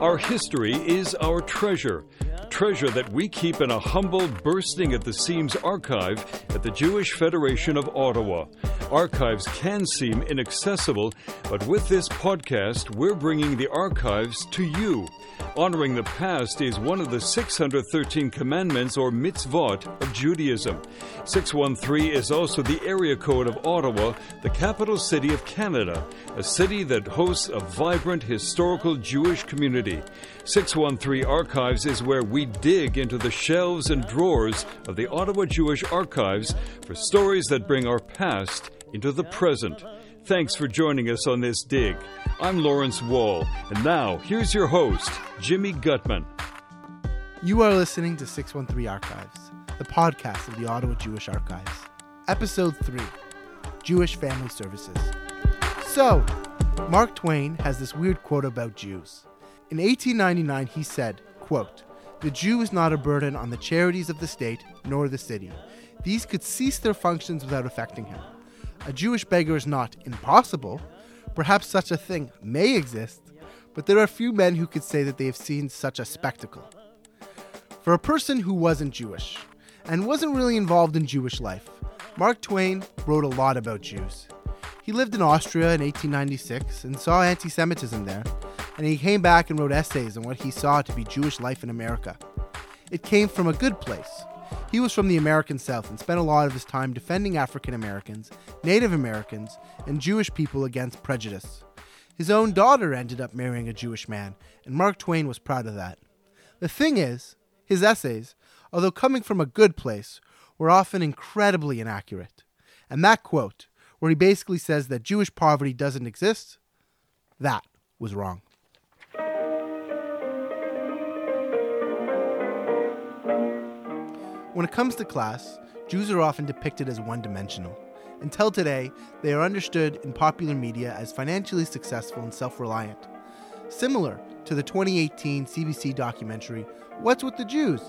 Our history is our treasure, treasure that we keep in a humble, bursting at the seams archive at the Jewish Federation of Ottawa. Archives can seem inaccessible, but with this podcast, we're bringing the archives to you. Honoring the past is one of the 613 commandments or mitzvot of Judaism. 613 is also the area code of Ottawa, the capital city of Canada, a city that hosts a vibrant historical Jewish community. 613 Archives is where we dig into the shelves and drawers of the Ottawa Jewish Archives for stories that bring our past into the present. Thanks for joining us on this dig. I'm Lawrence Wall, and now here's your host, Jimmy Gutman. You are listening to 613 Archives, the podcast of the Ottawa Jewish Archives. Episode 3 Jewish Family Services. So, Mark Twain has this weird quote about Jews. In 1899, he said, quote, The Jew is not a burden on the charities of the state nor the city. These could cease their functions without affecting him. A Jewish beggar is not impossible. Perhaps such a thing may exist, but there are few men who could say that they have seen such a spectacle. For a person who wasn't Jewish and wasn't really involved in Jewish life, Mark Twain wrote a lot about Jews. He lived in Austria in 1896 and saw anti Semitism there, and he came back and wrote essays on what he saw to be Jewish life in America. It came from a good place, he was from the American South and spent a lot of his time defending African Americans, Native Americans, and Jewish people against prejudice. His own daughter ended up marrying a Jewish man, and Mark Twain was proud of that. The thing is, his essays, although coming from a good place, were often incredibly inaccurate. And that quote, where he basically says that Jewish poverty doesn't exist, that was wrong. When it comes to class, Jews are often depicted as one dimensional. Until today, they are understood in popular media as financially successful and self reliant. Similar to the 2018 CBC documentary, What's with the Jews?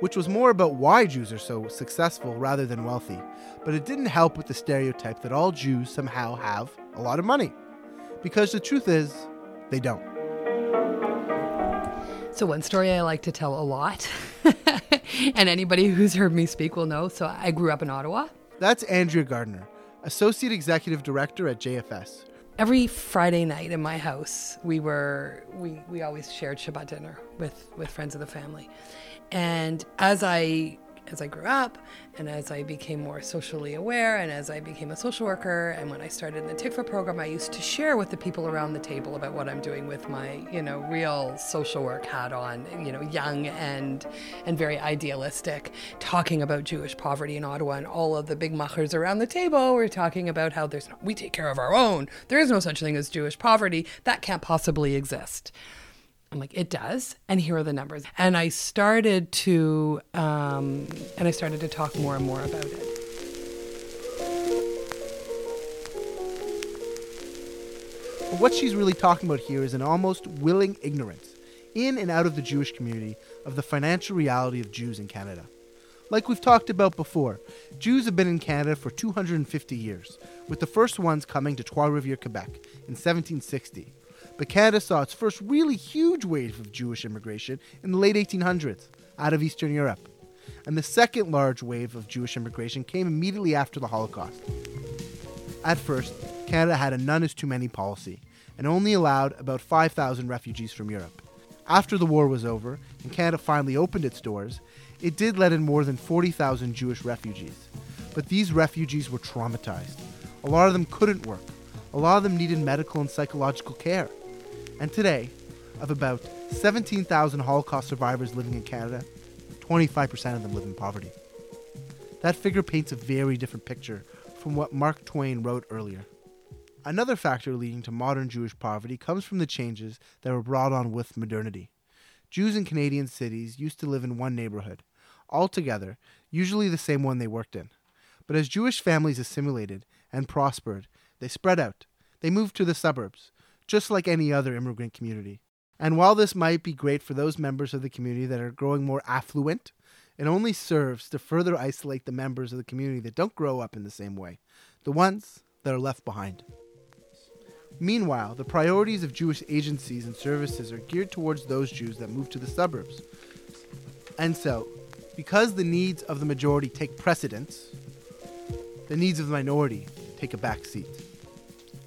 Which was more about why Jews are so successful rather than wealthy, but it didn't help with the stereotype that all Jews somehow have a lot of money. Because the truth is, they don't. So, one story I like to tell a lot, and anybody who's heard me speak will know. So, I grew up in Ottawa. That's Andrea Gardner, Associate Executive Director at JFS. Every Friday night in my house, we were we, we always shared Shabbat dinner with with friends of the family, and as I as I grew up and as I became more socially aware and as I became a social worker and when I started in the Tikva program, I used to share with the people around the table about what I'm doing with my, you know, real social work hat on, you know, young and and very idealistic, talking about Jewish poverty in Ottawa and all of the big machers around the table were talking about how there's no, we take care of our own. There is no such thing as Jewish poverty. That can't possibly exist. I'm like, it does. And here are the numbers. And I started to, um, and I started to talk more and more about it. what she's really talking about here is an almost willing ignorance in and out of the Jewish community of the financial reality of Jews in Canada. Like we've talked about before, Jews have been in Canada for 250 years, with the first ones coming to Trois Rivières, Quebec in 1760 but Canada saw its first really huge wave of Jewish immigration in the late 1800s out of Eastern Europe. And the second large wave of Jewish immigration came immediately after the Holocaust. At first, Canada had a none is too many policy and only allowed about 5,000 refugees from Europe. After the war was over and Canada finally opened its doors, it did let in more than 40,000 Jewish refugees. But these refugees were traumatized. A lot of them couldn't work. A lot of them needed medical and psychological care. And today, of about 17,000 Holocaust survivors living in Canada, 25% of them live in poverty. That figure paints a very different picture from what Mark Twain wrote earlier. Another factor leading to modern Jewish poverty comes from the changes that were brought on with modernity. Jews in Canadian cities used to live in one neighborhood, all together, usually the same one they worked in. But as Jewish families assimilated and prospered, they spread out. They moved to the suburbs, just like any other immigrant community. And while this might be great for those members of the community that are growing more affluent, it only serves to further isolate the members of the community that don't grow up in the same way, the ones that are left behind. Meanwhile, the priorities of Jewish agencies and services are geared towards those Jews that move to the suburbs. And so, because the needs of the majority take precedence, the needs of the minority take a back seat.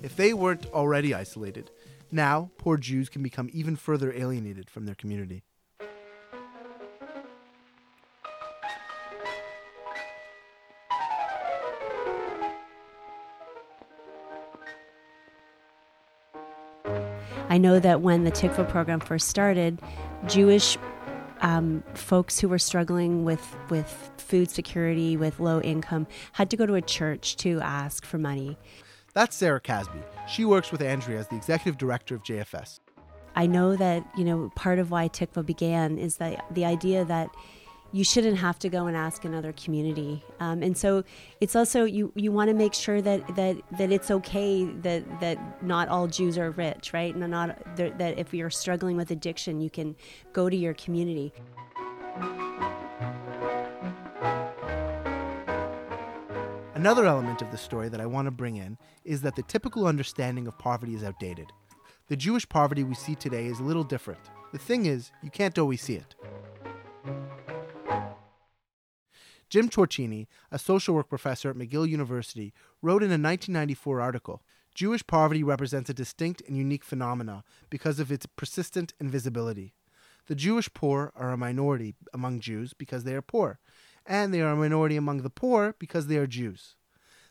If they weren't already isolated, now poor Jews can become even further alienated from their community. I know that when the Tikva program first started, Jewish um, folks who were struggling with, with food security, with low income, had to go to a church to ask for money. That's Sarah Casby. She works with Andrea as the executive director of JFS. I know that, you know, part of why Tikva began is that the idea that you shouldn't have to go and ask another community. Um, and so it's also you, you want to make sure that, that, that it's okay that, that not all Jews are rich, right? And not that if you're struggling with addiction, you can go to your community. Another element of the story that I want to bring in is that the typical understanding of poverty is outdated. The Jewish poverty we see today is a little different. The thing is, you can't always see it. Jim Torczyner, a social work professor at McGill University, wrote in a 1994 article Jewish poverty represents a distinct and unique phenomena because of its persistent invisibility. The Jewish poor are a minority among Jews because they are poor, and they are a minority among the poor because they are Jews.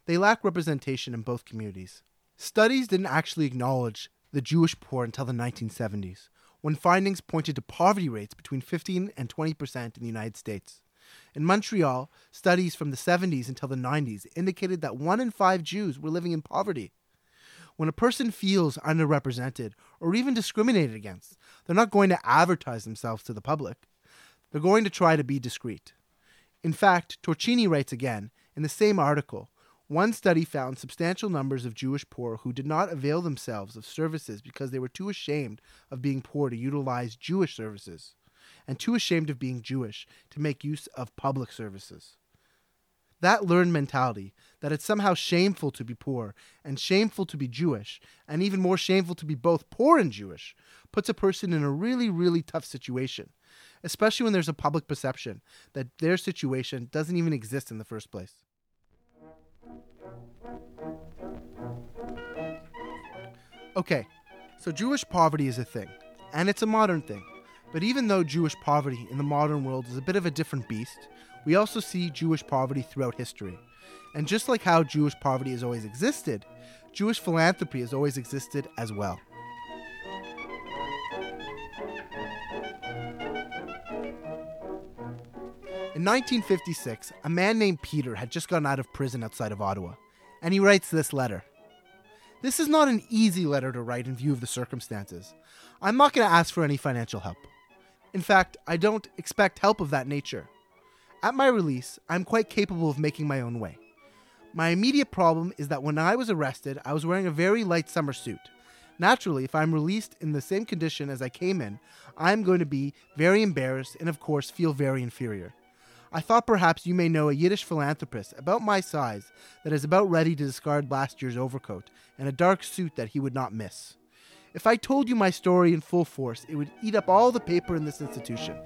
They lack representation in both communities. Studies didn't actually acknowledge the Jewish poor until the 1970s, when findings pointed to poverty rates between 15 and 20 percent in the United States. In Montreal, studies from the 70s until the 90s indicated that one in five Jews were living in poverty. When a person feels underrepresented or even discriminated against, they're not going to advertise themselves to the public. They're going to try to be discreet. In fact, Torczyner writes again in the same article one study found substantial numbers of Jewish poor who did not avail themselves of services because they were too ashamed of being poor to utilize Jewish services and too ashamed of being Jewish to make use of public services. That learned mentality, that it's somehow shameful to be poor and shameful to be Jewish, and even more shameful to be both poor and Jewish, puts a person in a really, really tough situation, especially when there's a public perception that their situation doesn't even exist in the first place. Okay, so Jewish poverty is a thing, and it's a modern thing. But even though Jewish poverty in the modern world is a bit of a different beast, we also see Jewish poverty throughout history. And just like how Jewish poverty has always existed, Jewish philanthropy has always existed as well. In 1956, a man named Peter had just gotten out of prison outside of Ottawa, and he writes this letter. This is not an easy letter to write in view of the circumstances. I'm not going to ask for any financial help. In fact, I don't expect help of that nature. At my release, I'm quite capable of making my own way. My immediate problem is that when I was arrested, I was wearing a very light summer suit. Naturally, if I'm released in the same condition as I came in, I'm going to be very embarrassed and, of course, feel very inferior. I thought perhaps you may know a Yiddish philanthropist about my size that is about ready to discard last year's overcoat and a dark suit that he would not miss. If I told you my story in full force, it would eat up all the paper in this institution.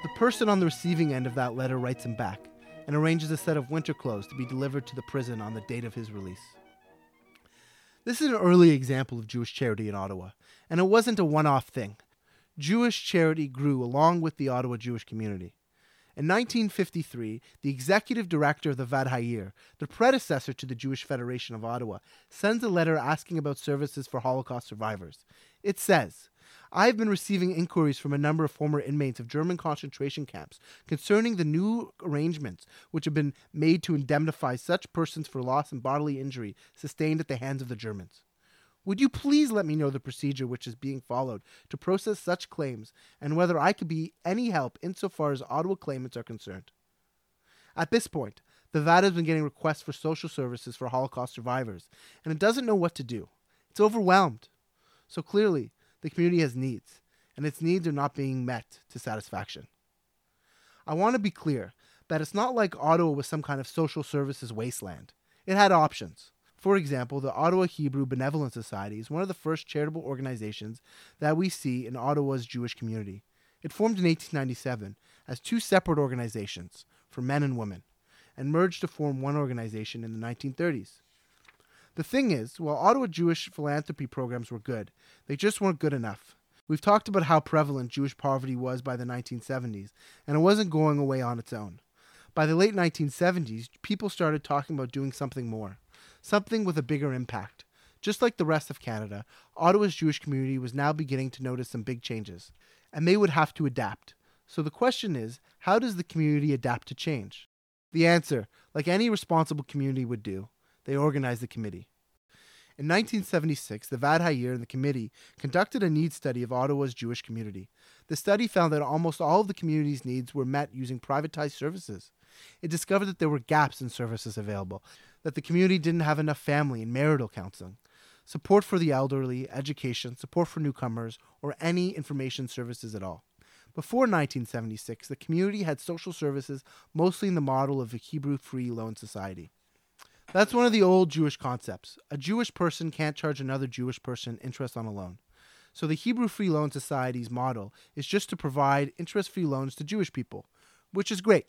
The person on the receiving end of that letter writes him back and arranges a set of winter clothes to be delivered to the prison on the date of his release. This is an early example of Jewish charity in Ottawa, and it wasn't a one off thing. Jewish charity grew along with the Ottawa Jewish community. In 1953, the executive director of the Vaad Ha'ir, the predecessor to the Jewish Federation of Ottawa, sends a letter asking about services for Holocaust survivors. It says, I have been receiving inquiries from a number of former inmates of German concentration camps concerning the new arrangements which have been made to indemnify such persons for loss and bodily injury sustained at the hands of the Germans. Would you please let me know the procedure which is being followed to process such claims and whether I could be any help insofar as Ottawa claimants are concerned? At this point, the Vaad has been getting requests for social services for Holocaust survivors, and it doesn't know what to do. It's overwhelmed. So clearly, the community has needs, and its needs are not being met to satisfaction. I want to be clear that it's not like Ottawa was some kind of social services wasteland. It had options. For example, the Ottawa Hebrew Benevolent Society is one of the first charitable organizations that we see in Ottawa's Jewish community. It formed in 1897 as two separate organizations for men and women and merged to form one organization in the 1930s. The thing is, while Ottawa Jewish philanthropy programs were good, they just weren't good enough. We've talked about how prevalent Jewish poverty was by the 1970s, and it wasn't going away on its own. By the late 1970s, people started talking about doing something more, something with a bigger impact. Just like the rest of Canada, Ottawa's Jewish community was now beginning to notice some big changes, and they would have to adapt. So the question is how does the community adapt to change? The answer, like any responsible community would do, they organized the committee. In 1976, the Vaad Ha'ir and the committee conducted a needs study of Ottawa's Jewish community. The study found that almost all of the community's needs were met using privatized services. It discovered that there were gaps in services available, that the community didn't have enough family and marital counseling, support for the elderly, education, support for newcomers, or any information services at all. Before 1976, the community had social services mostly in the model of a Hebrew Free Loan Society. That's one of the old Jewish concepts. A Jewish person can't charge another Jewish person interest on a loan. So the Hebrew Free Loan Society's model is just to provide interest free loans to Jewish people, which is great.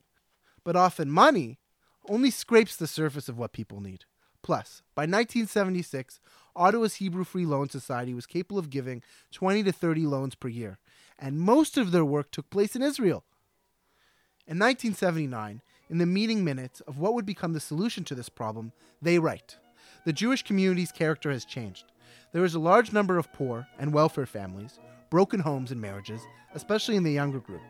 But often money only scrapes the surface of what people need. Plus, by 1976, Ottawa's Hebrew Free Loan Society was capable of giving 20 to 30 loans per year, and most of their work took place in Israel. In 1979, in the meeting minutes of what would become the solution to this problem, they write The Jewish community's character has changed. There is a large number of poor and welfare families, broken homes and marriages, especially in the younger group.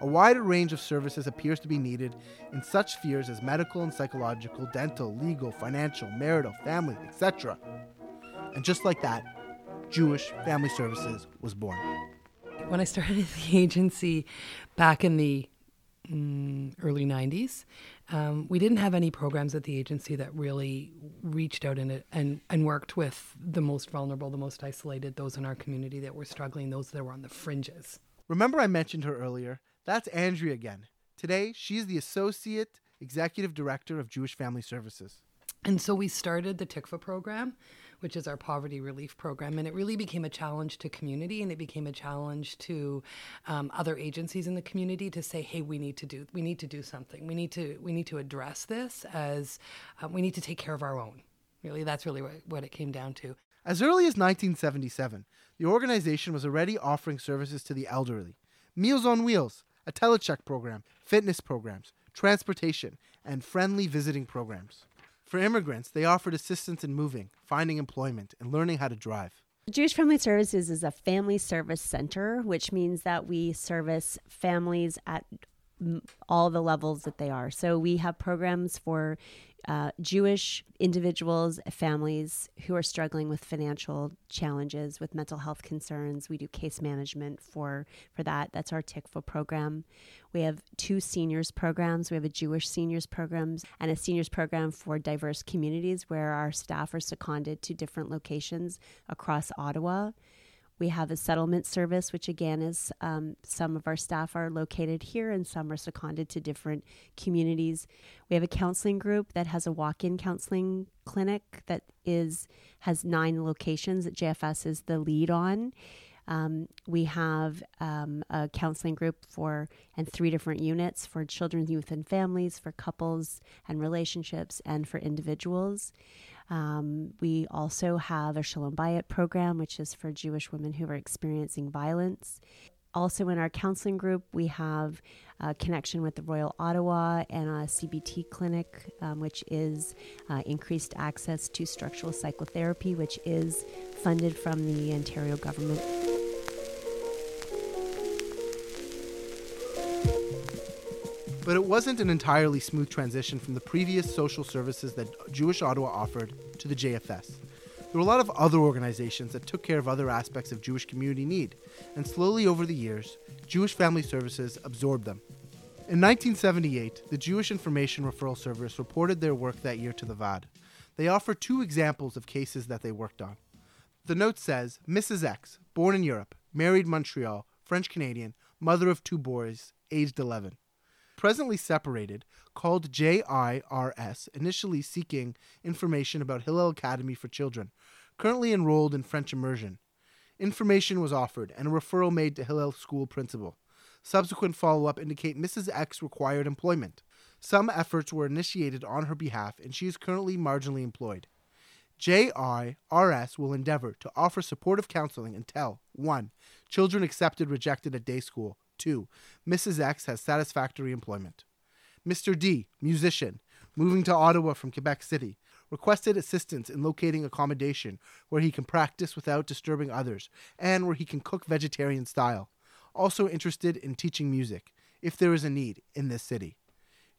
A wider range of services appears to be needed in such spheres as medical and psychological, dental, legal, financial, marital, family, etc. And just like that, Jewish Family Services was born. When I started the agency back in the mm, early 90s. Um, we didn't have any programs at the agency that really reached out and, and, and worked with the most vulnerable, the most isolated, those in our community that were struggling, those that were on the fringes. Remember, I mentioned her earlier? That's Andrea again. Today, she's the Associate Executive Director of Jewish Family Services. And so we started the TIKVA program, which is our poverty relief program. And it really became a challenge to community and it became a challenge to um, other agencies in the community to say, hey, we need to do we need to do something. We need to we need to address this as uh, we need to take care of our own. Really, that's really what it came down to. As early as 1977, the organization was already offering services to the elderly Meals on Wheels, a telecheck program, fitness programs, transportation, and friendly visiting programs. For immigrants, they offered assistance in moving, finding employment, and learning how to drive. Jewish Family Services is a family service center, which means that we service families at all the levels that they are. So we have programs for uh, Jewish individuals, families who are struggling with financial challenges, with mental health concerns. We do case management for for that. That's our TIKVA program. We have two seniors programs. We have a Jewish seniors program and a seniors program for diverse communities, where our staff are seconded to different locations across Ottawa. We have a settlement service, which again is um, some of our staff are located here and some are seconded to different communities. We have a counseling group that has a walk-in counseling clinic that is has nine locations that JFS is the lead on. Um, we have um, a counseling group for and three different units for children, youth, and families, for couples and relationships, and for individuals. Um, we also have a Shalom Bayit program, which is for Jewish women who are experiencing violence. Also, in our counseling group, we have a connection with the Royal Ottawa and a CBT clinic, um, which is uh, increased access to structured psychotherapy, which is funded from the Ontario government. But it wasn't an entirely smooth transition from the previous social services that Jewish Ottawa offered to the JFS. There were a lot of other organizations that took care of other aspects of Jewish community need, and slowly over the years, Jewish Family Services absorbed them. In 1978, the Jewish Information Referral Service reported their work that year to the Vaad. They offer two examples of cases that they worked on. The note says Mrs. X, born in Europe, married Montreal, French Canadian, mother of two boys, aged 11. Presently separated, called JIRS, initially seeking information about Hillel Academy for Children, currently enrolled in French immersion. Information was offered and a referral made to Hillel school principal. Subsequent follow up indicate Mrs. X required employment. Some efforts were initiated on her behalf and she is currently marginally employed. JIRS will endeavor to offer supportive counseling until 1. Children accepted rejected at day school. 2. Mrs. X has satisfactory employment. Mr. D, musician, moving to Ottawa from Quebec City, requested assistance in locating accommodation where he can practice without disturbing others and where he can cook vegetarian style. Also interested in teaching music, if there is a need, in this city.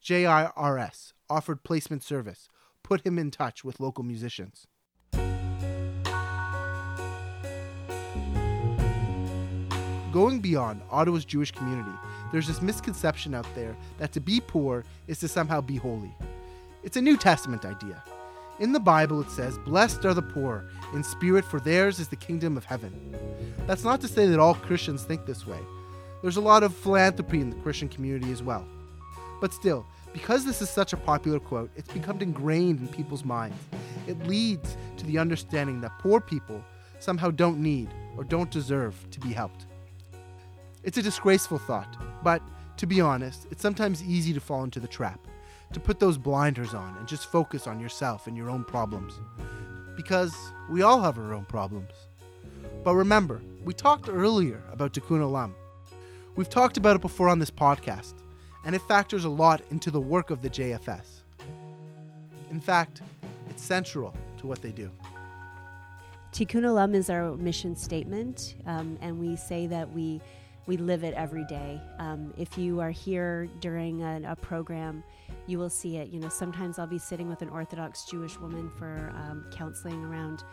JIRS offered placement service, put him in touch with local musicians. Going beyond Ottawa's Jewish community, there's this misconception out there that to be poor is to somehow be holy. It's a New Testament idea. In the Bible, it says, Blessed are the poor in spirit, for theirs is the kingdom of heaven. That's not to say that all Christians think this way. There's a lot of philanthropy in the Christian community as well. But still, because this is such a popular quote, it's become ingrained in people's minds. It leads to the understanding that poor people somehow don't need or don't deserve to be helped. It's a disgraceful thought, but to be honest, it's sometimes easy to fall into the trap, to put those blinders on and just focus on yourself and your own problems. Because we all have our own problems. But remember, we talked earlier about Tikkun Olam. We've talked about it before on this podcast, and it factors a lot into the work of the JFS. In fact, it's central to what they do. Tikkun Olam is our mission statement, um, and we say that we we live it every day. Um, if you are here during a, a, program, you will see it. You know, sometimes I'll be sitting with an Orthodox Jewish woman for um, counseling around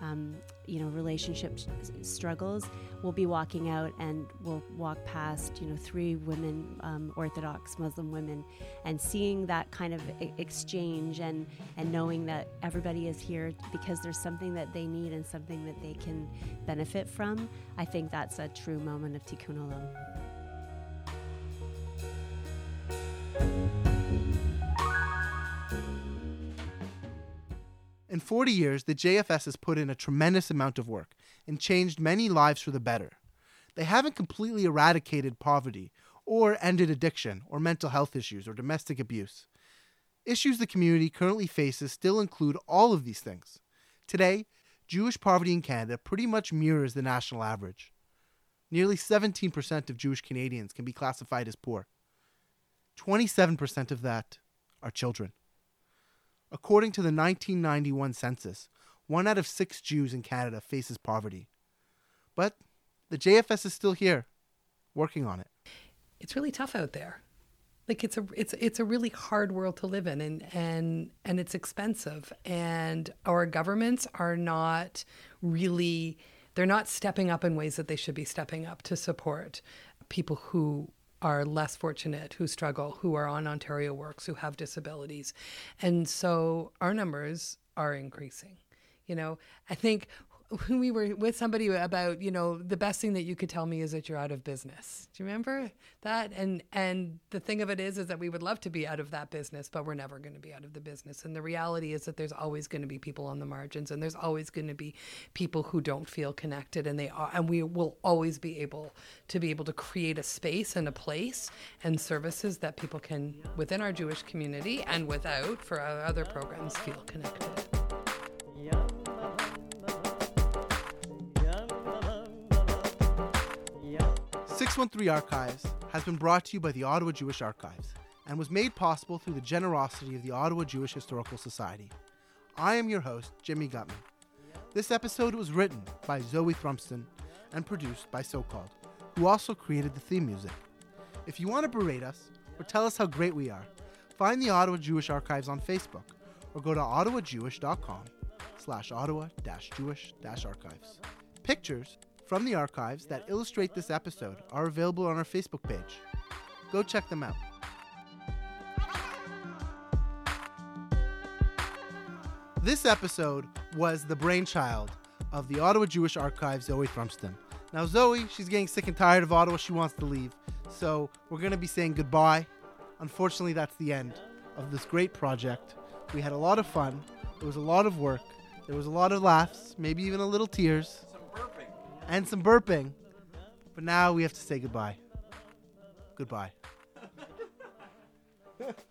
um, you know, relationship struggles, we'll be walking out and we'll walk past, you know, three women, um, Orthodox Muslim women, and seeing that kind of exchange and, and knowing that everybody is here because there's something that they need and something that they can benefit from, I think that's a true moment of tikkun olam. In 40 years, the JFS has put in a tremendous amount of work and changed many lives for the better. They haven't completely eradicated poverty or ended addiction or mental health issues or domestic abuse. Issues the community currently faces still include all of these things. Today, Jewish poverty in Canada pretty much mirrors the national average. Nearly 17% of Jewish Canadians can be classified as poor. 27% of that are children. According to the 1991 census, one out of six Jews in Canada faces poverty. But the JFS is still here, working on it. It's really tough out there. Like it's a it's it's a really hard world to live in and and and it's expensive and our governments are not really they're not stepping up in ways that they should be stepping up to support people who are less fortunate, who struggle, who are on Ontario Works, who have disabilities. And so our numbers are increasing. You know, I think we were with somebody about you know the best thing that you could tell me is that you're out of business. Do you remember that? And and the thing of it is is that we would love to be out of that business but we're never going to be out of the business. And the reality is that there's always going to be people on the margins and there's always going to be people who don't feel connected and they are and we will always be able to be able to create a space and a place and services that people can within our Jewish community and without for other programs feel connected 613 Archives has been brought to you by the Ottawa Jewish Archives and was made possible through the generosity of the Ottawa Jewish Historical Society. I am your host, Jimmy Gutman. This episode was written by Zoe Thrumston and produced by SoCalled, who also created the theme music. If you want to berate us or tell us how great we are, find the Ottawa Jewish Archives on Facebook or go to ottawajewish.com slash ottawa-jewish-archives. Pictures from the archives that illustrate this episode are available on our Facebook page. Go check them out. This episode was the brainchild of the Ottawa Jewish Archive, Zoe Thrumston. Now, Zoe, she's getting sick and tired of Ottawa. She wants to leave. So, we're going to be saying goodbye. Unfortunately, that's the end of this great project. We had a lot of fun. It was a lot of work. There was a lot of laughs, maybe even a little tears and some burping. But now we have to say goodbye. Goodbye.